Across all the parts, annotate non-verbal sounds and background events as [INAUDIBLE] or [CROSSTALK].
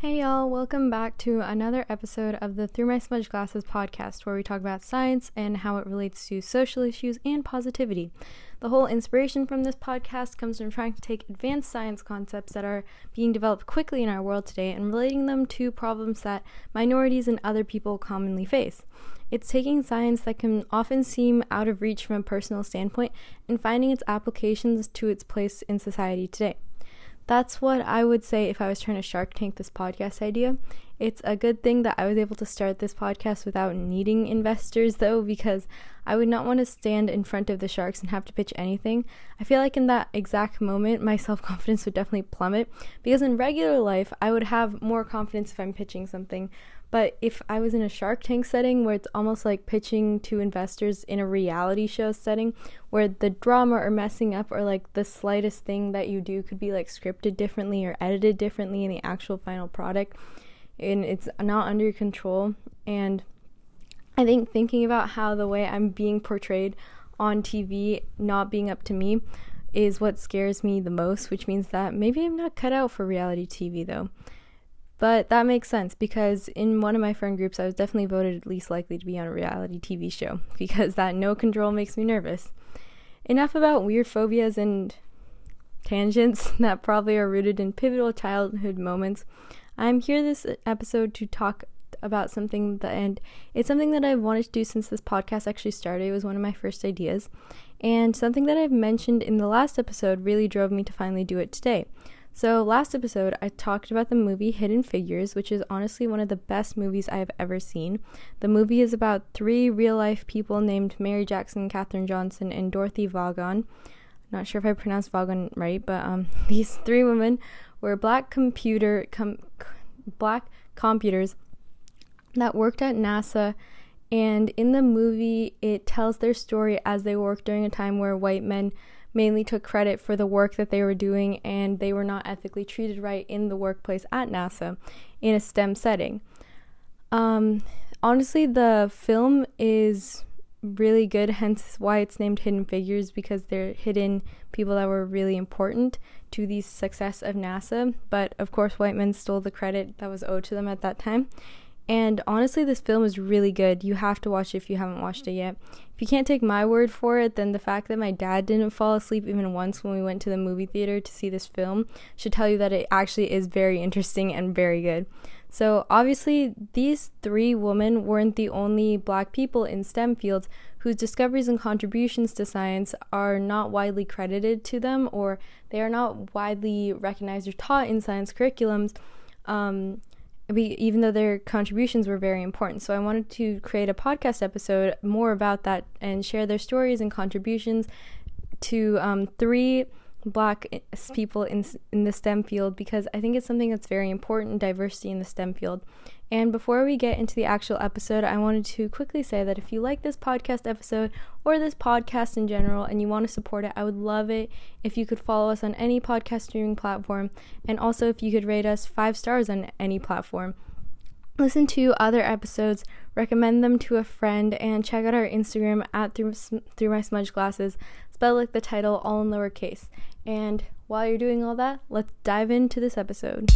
Hey y'all, welcome back to another episode of the Through My Smudge Glasses podcast, where we talk about science and how it relates to social issues and positivity. The whole inspiration from this podcast comes from trying to take advanced science concepts that are being developed quickly in our world today and relating them to problems that minorities and other people commonly face. It's taking science that can often seem out of reach from a personal standpoint and finding its applications to its place in society today. That's what I would say if I was trying to Shark Tank this podcast idea. It's a good thing that I was able to start this podcast without needing investors, though, because I would not want to stand in front of the sharks and have to pitch anything. I feel like in that exact moment, my [LAUGHS] self confidence would definitely plummet because in regular life, I would have more confidence if I'm pitching something. But if I was in a Shark Tank setting where it's almost like pitching to investors in a reality show setting where the drama or messing up or like the slightest thing that you do could be like scripted differently or edited differently in the actual final product and it's not under your control and I think thinking about how the way I'm being portrayed on TV not being up to me is what scares me the most, which means that maybe I'm not cut out for reality TV though. But that makes sense because in one of my friend groups, I was definitely voted least likely to be on a reality TV show [LAUGHS] because that no control makes me nervous. Enough about weird phobias and tangents [LAUGHS] that probably are rooted in pivotal childhood moments. I'm here this episode to talk about something that, and it's something that I've wanted to do since this podcast actually started. It was one of my first ideas, and something that I've mentioned in the last episode really drove me to finally do it today. So, last episode, I talked about the movie Hidden Figures, which is honestly one of the best movies I have ever seen. The movie is about three real life people named Mary Jackson, Katherine Johnson, and Dorothy Vaughan. Not sure if I pronounced Vaughan right, but um, [LAUGHS] these three women were black computer com- black computers that worked at NASA. And in the movie, it tells their story as they worked during a time where white men mainly took credit for the work that they were doing and they were not ethically treated right in the workplace at NASA in a STEM setting. Um, honestly, the film is really good, hence why it's named Hidden Figures because they're hidden people that were really important to the success of NASA. But of course, white men stole the credit that was owed to them at that time. And honestly, this film is really good. You have to watch it if you haven't watched it yet. If you can't take my word for it, then the fact that my dad didn't fall asleep even once when we went to the movie theater to see this film should tell you that it actually is very interesting and very good. So, obviously, these three women weren't the only black people in STEM fields whose discoveries and contributions to science are not widely credited to them or they are not widely recognized or taught in science curriculums. Um, even though their contributions were very important. So I wanted to create a podcast episode more about that and share their stories and contributions to um, three black people in in the STEM field because I think it's something that's very important diversity in the STEM field. And before we get into the actual episode, I wanted to quickly say that if you like this podcast episode or this podcast in general and you want to support it, I would love it if you could follow us on any podcast streaming platform and also if you could rate us 5 stars on any platform. Listen to other episodes, recommend them to a friend, and check out our Instagram at through, through my smudge glasses. Spell like the title, all in lowercase. And while you're doing all that, let's dive into this episode.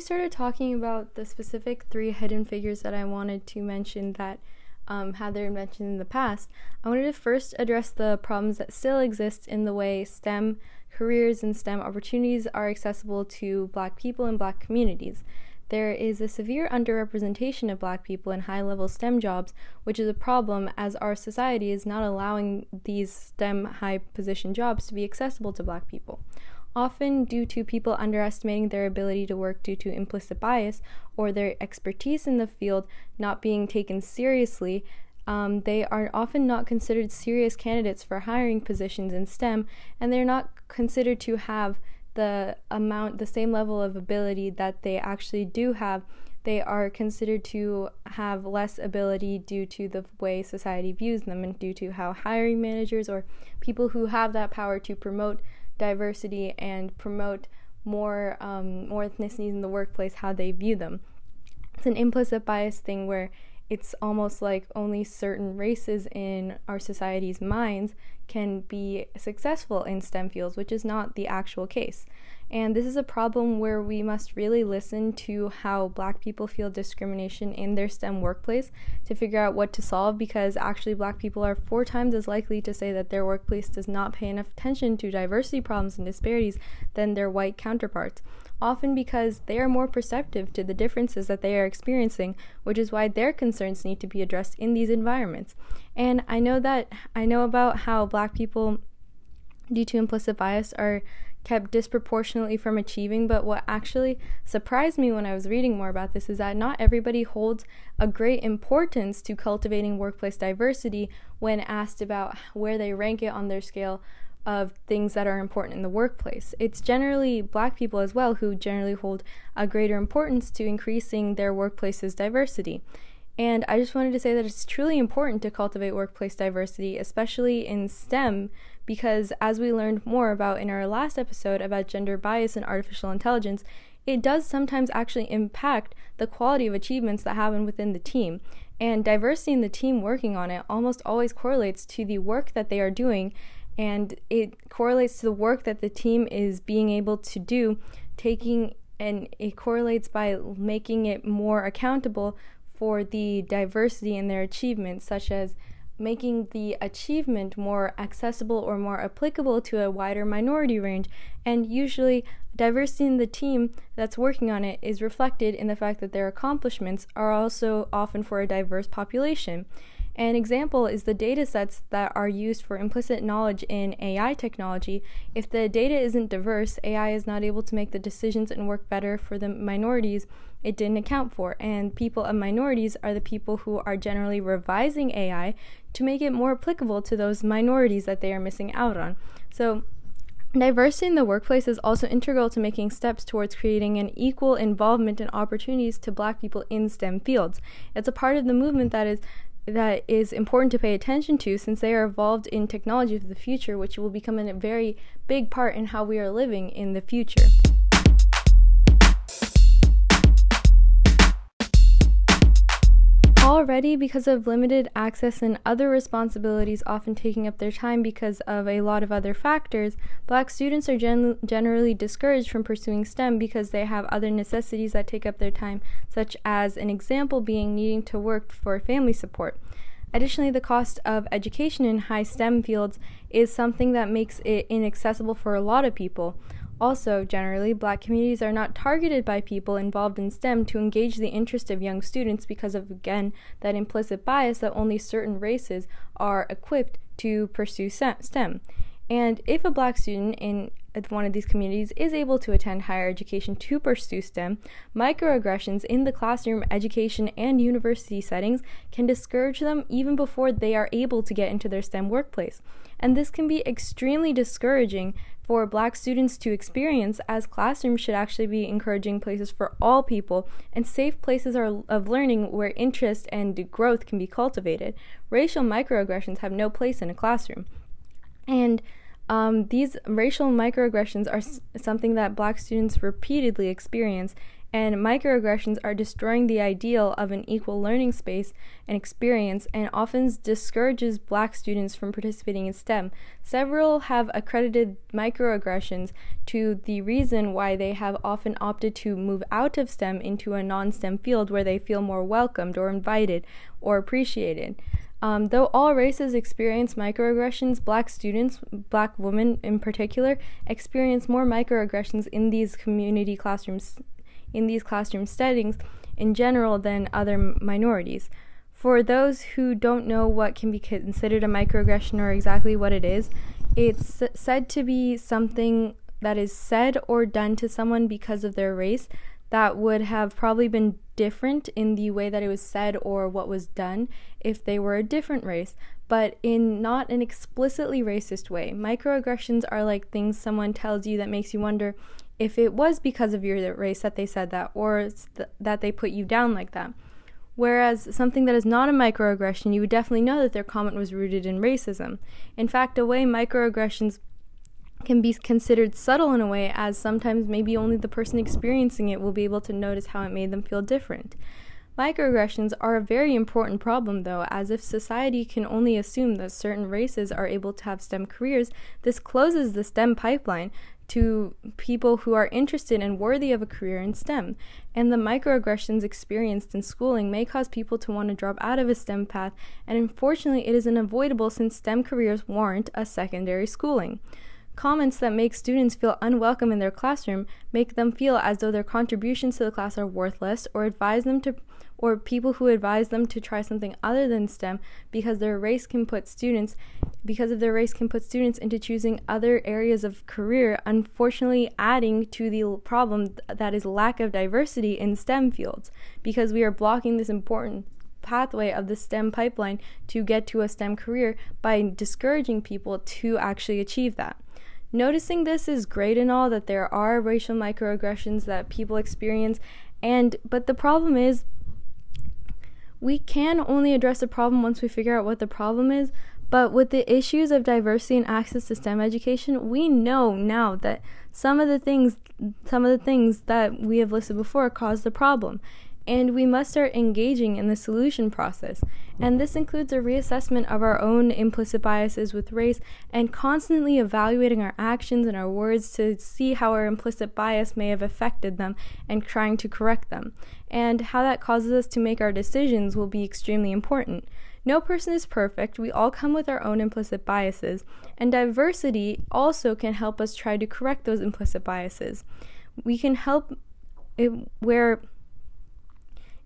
Started talking about the specific three hidden figures that I wanted to mention that um, had their invention in the past, I wanted to first address the problems that still exist in the way STEM careers and STEM opportunities are accessible to Black people and Black communities. There is a severe underrepresentation of Black people in high level STEM jobs, which is a problem as our society is not allowing these STEM high position jobs to be accessible to Black people often due to people underestimating their ability to work due to implicit bias or their expertise in the field not being taken seriously. Um, they are often not considered serious candidates for hiring positions in STEM, and they're not considered to have the amount, the same level of ability that they actually do have. They are considered to have less ability due to the way society views them and due to how hiring managers or people who have that power to promote diversity and promote more um, more ethnicities in the workplace how they view them. It's an implicit bias thing where it's almost like only certain races in our society's minds can be successful in STEM fields, which is not the actual case. And this is a problem where we must really listen to how black people feel discrimination in their STEM workplace to figure out what to solve because actually black people are four times as likely to say that their workplace does not pay enough attention to diversity problems and disparities than their white counterparts. Often because they are more perceptive to the differences that they are experiencing, which is why their concerns need to be addressed in these environments. And I know that I know about how black people, due to implicit bias, are kept disproportionately from achieving. But what actually surprised me when I was reading more about this is that not everybody holds a great importance to cultivating workplace diversity when asked about where they rank it on their scale of things that are important in the workplace. It's generally black people as well who generally hold a greater importance to increasing their workplace's diversity. And I just wanted to say that it's truly important to cultivate workplace diversity, especially in STEM, because as we learned more about in our last episode about gender bias and artificial intelligence, it does sometimes actually impact the quality of achievements that happen within the team. And diversity in the team working on it almost always correlates to the work that they are doing, and it correlates to the work that the team is being able to do, taking and it correlates by making it more accountable for the diversity in their achievements, such as making the achievement more accessible or more applicable to a wider minority range. And usually, diversity in the team that's working on it is reflected in the fact that their accomplishments are also often for a diverse population. An example is the data sets that are used for implicit knowledge in AI technology. If the data isn't diverse, AI is not able to make the decisions and work better for the minorities it didn't account for. And people of minorities are the people who are generally revising AI to make it more applicable to those minorities that they are missing out on. So, Diversity in the workplace is also integral to making steps towards creating an equal involvement and opportunities to black people in STEM fields. It's a part of the movement that is that is important to pay attention to since they are involved in technology of the future, which will become a very big part in how we are living in the future. Already, because of limited access and other responsibilities often taking up their time because of a lot of other factors, black students are gen- generally discouraged from pursuing STEM because they have other necessities that take up their time, such as an example being needing to work for family support. Additionally, the cost of education in high STEM fields is something that makes it inaccessible for a lot of people. Also, generally, black communities are not targeted by people involved in STEM to engage the interest of young students because of, again, that implicit bias that only certain races are equipped to pursue STEM. And if a black student in one of these communities is able to attend higher education to pursue STEM, microaggressions in the classroom, education, and university settings can discourage them even before they are able to get into their STEM workplace. And this can be extremely discouraging for black students to experience, as classrooms should actually be encouraging places for all people and safe places are, of learning where interest and growth can be cultivated. Racial microaggressions have no place in a classroom. And um, these racial microaggressions are s- something that black students repeatedly experience, and microaggressions are destroying the ideal of an equal learning space and experience and often discourages black students from participating in STEM. Several have accredited microaggressions to the reason why they have often opted to move out of STEM into a non STEM field where they feel more welcomed or invited or appreciated. Um, though all races experience microaggressions, black students, black women in particular, experience more microaggressions in these community classrooms in these classroom settings in general than other minorities. For those who don't know what can be considered a microaggression or exactly what it is, it's said to be something that is said or done to someone because of their race that would have probably been different in the way that it was said or what was done if they were a different race, but in not an explicitly racist way. Microaggressions are like things someone tells you that makes you wonder if it was because of your race that they said that or th- that they put you down like that. Whereas something that is not a microaggression, you would definitely know that their comment was rooted in racism. In fact, a way microaggressions can be considered subtle in a way, as sometimes maybe only the person experiencing it will be able to notice how it made them feel different. Microaggressions are a very important problem, though, as if society can only assume that certain races are able to have STEM careers, this closes the STEM pipeline to people who are interested and worthy of a career in STEM. And the microaggressions experienced in schooling may cause people to want to drop out of a STEM path, and unfortunately, it is unavoidable since STEM careers warrant a secondary schooling. Comments that make students feel unwelcome in their classroom make them feel as though their contributions to the class are worthless or advise them to or people who advise them to try something other than STEM because their race can put students because of their race can put students into choosing other areas of career, unfortunately adding to the problem that is lack of diversity in STEM fields because we are blocking this important pathway of the STEM pipeline to get to a STEM career by discouraging people to actually achieve that. Noticing this is great and all that there are racial microaggressions that people experience and but the problem is we can only address the problem once we figure out what the problem is. But with the issues of diversity and access to STEM education, we know now that some of the things some of the things that we have listed before cause the problem and we must start engaging in the solution process. And this includes a reassessment of our own implicit biases with race and constantly evaluating our actions and our words to see how our implicit bias may have affected them and trying to correct them. And how that causes us to make our decisions will be extremely important. No person is perfect. We all come with our own implicit biases, and diversity also can help us try to correct those implicit biases. We can help where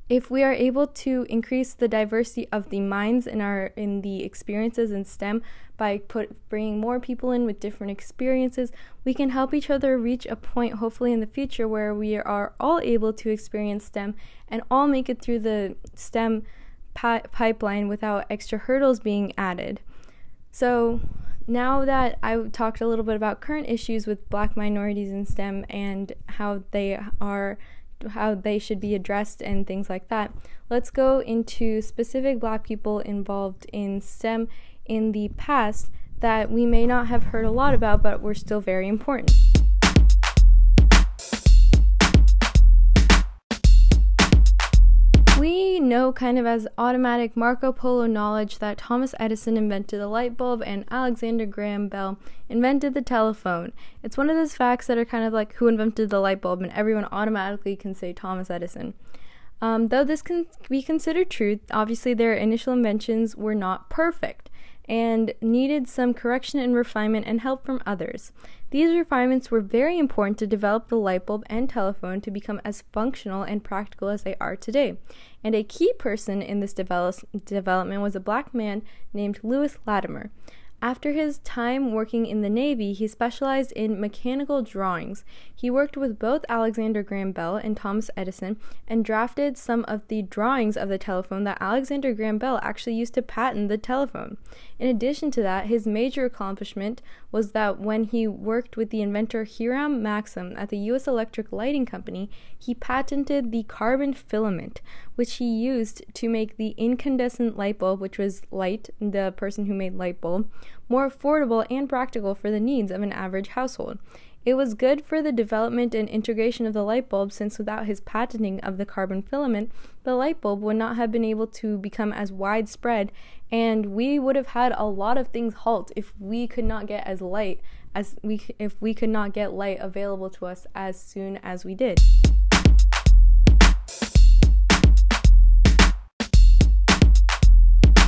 if we are able to increase the diversity of the minds in our in the experiences in STEM by put bringing more people in with different experiences, we can help each other reach a point hopefully in the future where we are all able to experience STEM and all make it through the STEM pi- pipeline without extra hurdles being added. So, now that I've talked a little bit about current issues with black minorities in STEM and how they are how they should be addressed and things like that. Let's go into specific black people involved in STEM in the past that we may not have heard a lot about, but were still very important. Know kind of as automatic Marco Polo knowledge that Thomas Edison invented the light bulb and Alexander Graham Bell invented the telephone. It's one of those facts that are kind of like who invented the light bulb, and everyone automatically can say Thomas Edison. Um, though this can be considered truth, obviously their initial inventions were not perfect and needed some correction and refinement and help from others. These refinements were very important to develop the light bulb and telephone to become as functional and practical as they are today. And a key person in this develop- development was a black man named Lewis Latimer. After his time working in the Navy, he specialized in mechanical drawings. He worked with both Alexander Graham Bell and Thomas Edison and drafted some of the drawings of the telephone that Alexander Graham Bell actually used to patent the telephone. In addition to that, his major accomplishment was that when he worked with the inventor Hiram Maxim at the US Electric Lighting Company, he patented the carbon filament, which he used to make the incandescent light bulb, which was light, the person who made light bulb, more affordable and practical for the needs of an average household. It was good for the development and integration of the light bulb since without his patenting of the carbon filament, the light bulb would not have been able to become as widespread and we would have had a lot of things halt if we could not get as light as we if we could not get light available to us as soon as we did.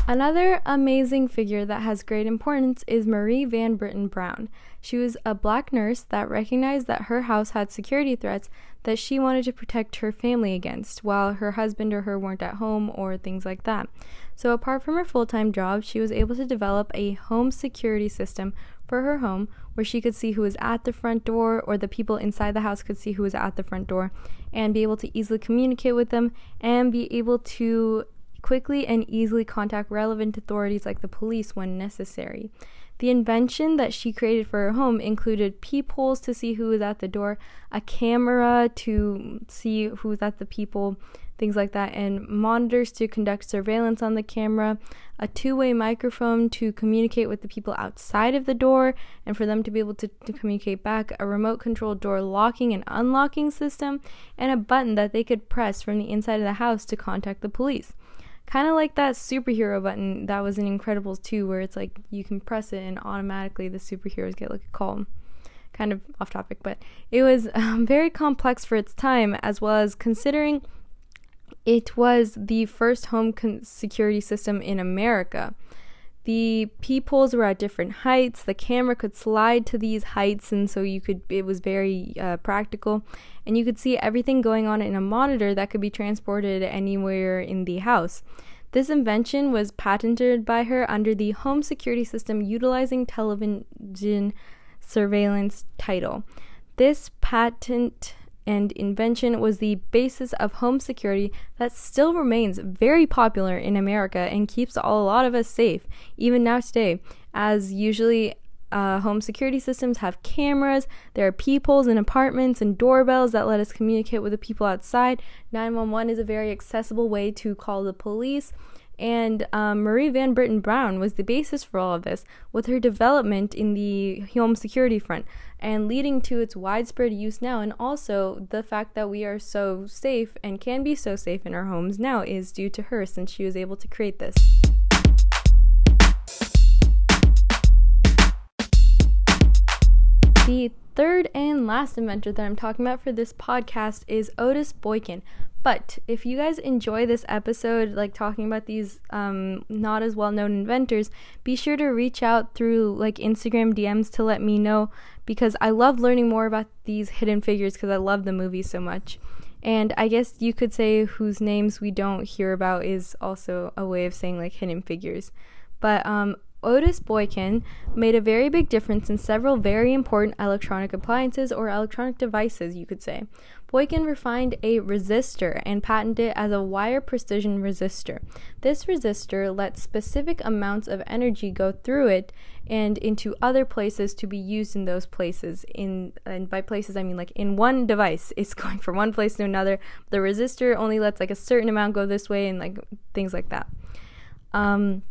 Another amazing figure that has great importance is Marie Van Brittan Brown. She was a black nurse that recognized that her house had security threats that she wanted to protect her family against while her husband or her weren't at home or things like that. So, apart from her full time job, she was able to develop a home security system for her home where she could see who was at the front door or the people inside the house could see who was at the front door and be able to easily communicate with them and be able to quickly and easily contact relevant authorities like the police when necessary. The invention that she created for her home included peepholes to see who was at the door, a camera to see who's at the people, things like that, and monitors to conduct surveillance on the camera, a two way microphone to communicate with the people outside of the door and for them to be able to, to communicate back, a remote controlled door locking and unlocking system, and a button that they could press from the inside of the house to contact the police kind of like that superhero button that was in Incredibles 2, where it's like you can press it and automatically the superheroes get like a call. Kind of off topic, but it was [LAUGHS] um, very complex for its time, as well as considering it was the first home con- security system in America. The peepholes were at different heights. The camera could slide to these heights, and so you could. It was very uh, practical, and you could see everything going on in a monitor that could be transported anywhere in the house. This invention was patented by her under the Home Security System Utilizing Television Surveillance title. This patent and invention was the basis of home security that still remains very popular in America and keeps a lot of us safe, even now today, as usually uh, home security systems have cameras. There are peepholes in apartments and doorbells that let us communicate with the people outside. 911 is a very accessible way to call the police. And um, Marie Van Brittan Brown was the basis for all of this, with her development in the home security front and leading to its widespread use now. And also, the fact that we are so safe and can be so safe in our homes now is due to her since she was able to create this. The third and last inventor that I'm talking about for this podcast is Otis Boykin. But if you guys enjoy this episode, like talking about these um, not as well known inventors, be sure to reach out through like Instagram DMs to let me know because I love learning more about these hidden figures because I love the movie so much. And I guess you could say whose names we don't hear about is also a way of saying like hidden figures. But um, Otis Boykin made a very big difference in several very important electronic appliances or electronic devices, you could say. Boykin refined a resistor and patented it as a wire precision resistor. This resistor lets specific amounts of energy go through it and into other places to be used in those places. In and by places I mean like in one device, it's [LAUGHS] going from one place to another. The resistor only lets like a certain amount go this way and like things like that. Um,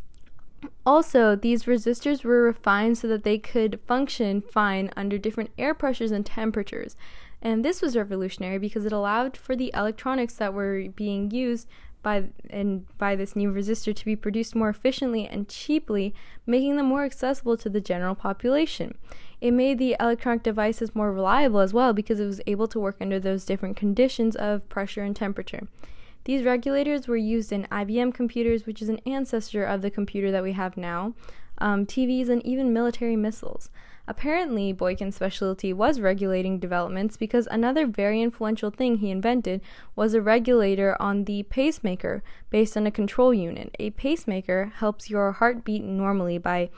also, these resistors were refined so that they could function fine under different air pressures and temperatures. And this was revolutionary because it allowed for the electronics that were being used by and by this new resistor to be produced more efficiently and cheaply, making them more accessible to the general population. It made the electronic devices more reliable as well because it was able to work under those different conditions of pressure and temperature. These regulators were used in IBM computers, which is an ancestor of the computer that we have now, um, TVs, and even military missiles. Apparently, Boykin's specialty was regulating developments because another very influential thing he invented was a regulator on the pacemaker based on a control unit. A pacemaker helps your heart beat normally by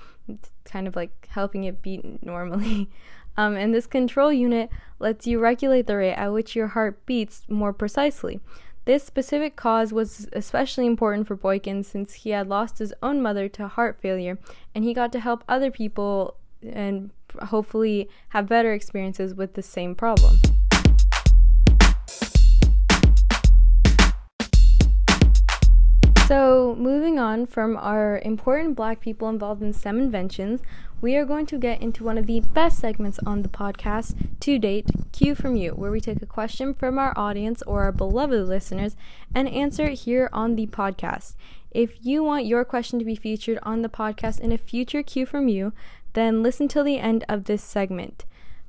kind of like helping it beat normally. [LAUGHS] Um, and this control unit lets you regulate the rate at which your heart beats more precisely. This specific cause was especially important for Boykin since he had lost his own mother to heart failure and he got to help other people and hopefully have better experiences with the same problem. So, moving on from our important black people involved in STEM inventions, we are going to get into one of the best segments on the podcast to date, Q from You, where we take a question from our audience or our beloved listeners and answer it here on the podcast. If you want your question to be featured on the podcast in a future Q from You, then listen till the end of this segment.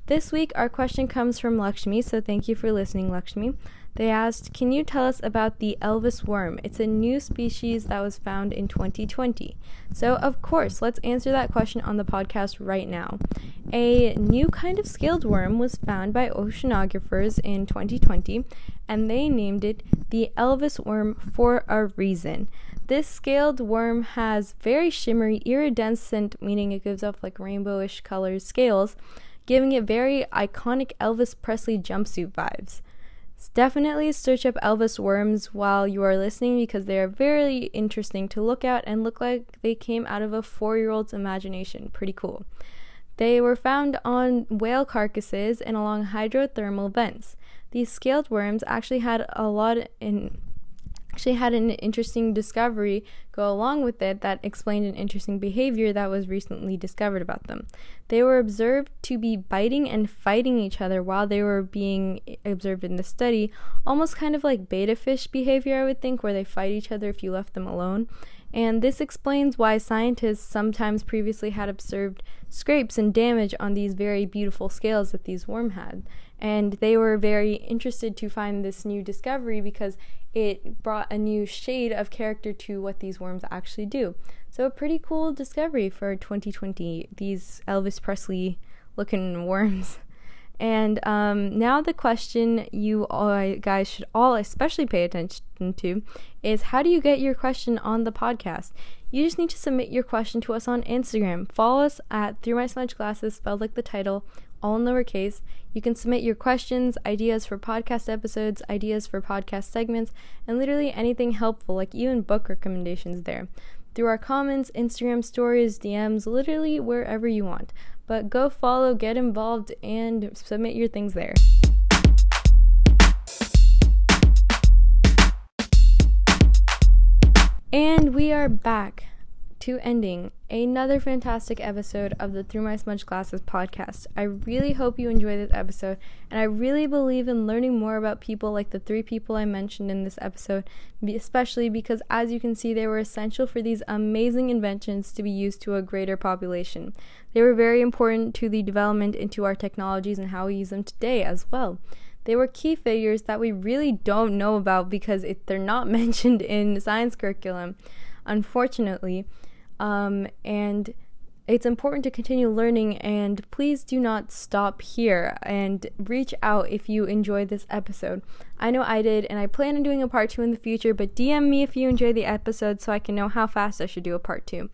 This week, our question comes from Lakshmi, so thank you for listening, Lakshmi. They asked, Can you tell us about the Elvis worm? It's a new species that was found in 2020. So, of course, let's answer that question on the podcast right now. A new kind of scaled worm was found by oceanographers in 2020, and they named it the Elvis worm for a reason. This scaled worm has very shimmery, iridescent, meaning it gives off like rainbowish colors, scales, giving it very iconic Elvis Presley jumpsuit vibes. Definitely search up Elvis worms while you are listening because they are very interesting to look at and look like they came out of a four year old's imagination. Pretty cool. They were found on whale carcasses and along hydrothermal vents. These scaled worms actually had a lot in actually had an interesting discovery go along with it that explained an interesting behavior that was recently discovered about them. They were observed to be biting and fighting each other while they were being observed in the study, almost kind of like betta fish behavior, I would think, where they fight each other if you left them alone. And this explains why scientists sometimes previously had observed scrapes and damage on these very beautiful scales that these worms had. And they were very interested to find this new discovery because it brought a new shade of character to what these worms actually do. So, a pretty cool discovery for 2020, these Elvis Presley looking [LAUGHS] worms. And um, now, the question you guys should all especially pay attention to is how do you get your question on the podcast? You just need to submit your question to us on Instagram. Follow us at Through My Smudge Glasses, spelled like the title, all in lowercase. You can submit your questions, ideas for podcast episodes, ideas for podcast segments, and literally anything helpful, like even book recommendations there. Through our comments, Instagram stories, DMs, literally wherever you want. But go follow, get involved, and submit your things there. And we are back to ending another fantastic episode of the Through My Smudge Glasses podcast. I really hope you enjoy this episode, and I really believe in learning more about people like the three people I mentioned in this episode, especially because, as you can see, they were essential for these amazing inventions to be used to a greater population. They were very important to the development into our technologies and how we use them today as well. They were key figures that we really don't know about because it, they're not [LAUGHS] mentioned in science curriculum, unfortunately. Um, and it's important to continue learning and please do not stop here and reach out if you enjoyed this episode. I know I did and I plan on doing a part 2 in the future, but DM me if you enjoy the episode so I can know how fast I should do a part 2.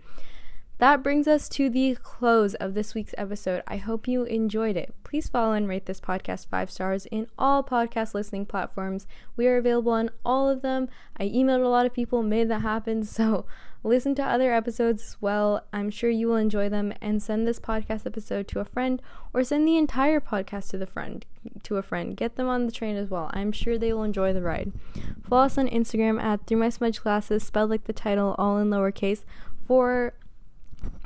That brings us to the close of this week's episode. I hope you enjoyed it. Please follow and rate this podcast five stars in all podcast listening platforms. We are available on all of them. I emailed a lot of people, made that happen. [LAUGHS] So listen to other episodes as well. I'm sure you will enjoy them and send this podcast episode to a friend or send the entire podcast to the friend to a friend. Get them on the train as well. I'm sure they will enjoy the ride. Follow us on Instagram at Through My Smudge Glasses, spelled like the title, all in lowercase, for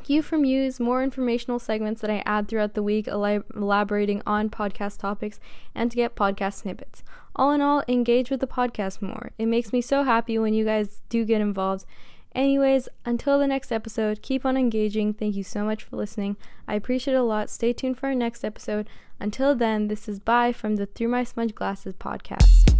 Q from Yous, more informational segments that I add throughout the week, elaborating on podcast topics, and to get podcast snippets. All in all, engage with the podcast more. It makes me so happy when you guys do get involved. Anyways, until the next episode, keep on engaging. Thank you so much for listening. I appreciate it a lot. Stay tuned for our next episode. Until then, this is bye from the Through My Smudge Glasses podcast.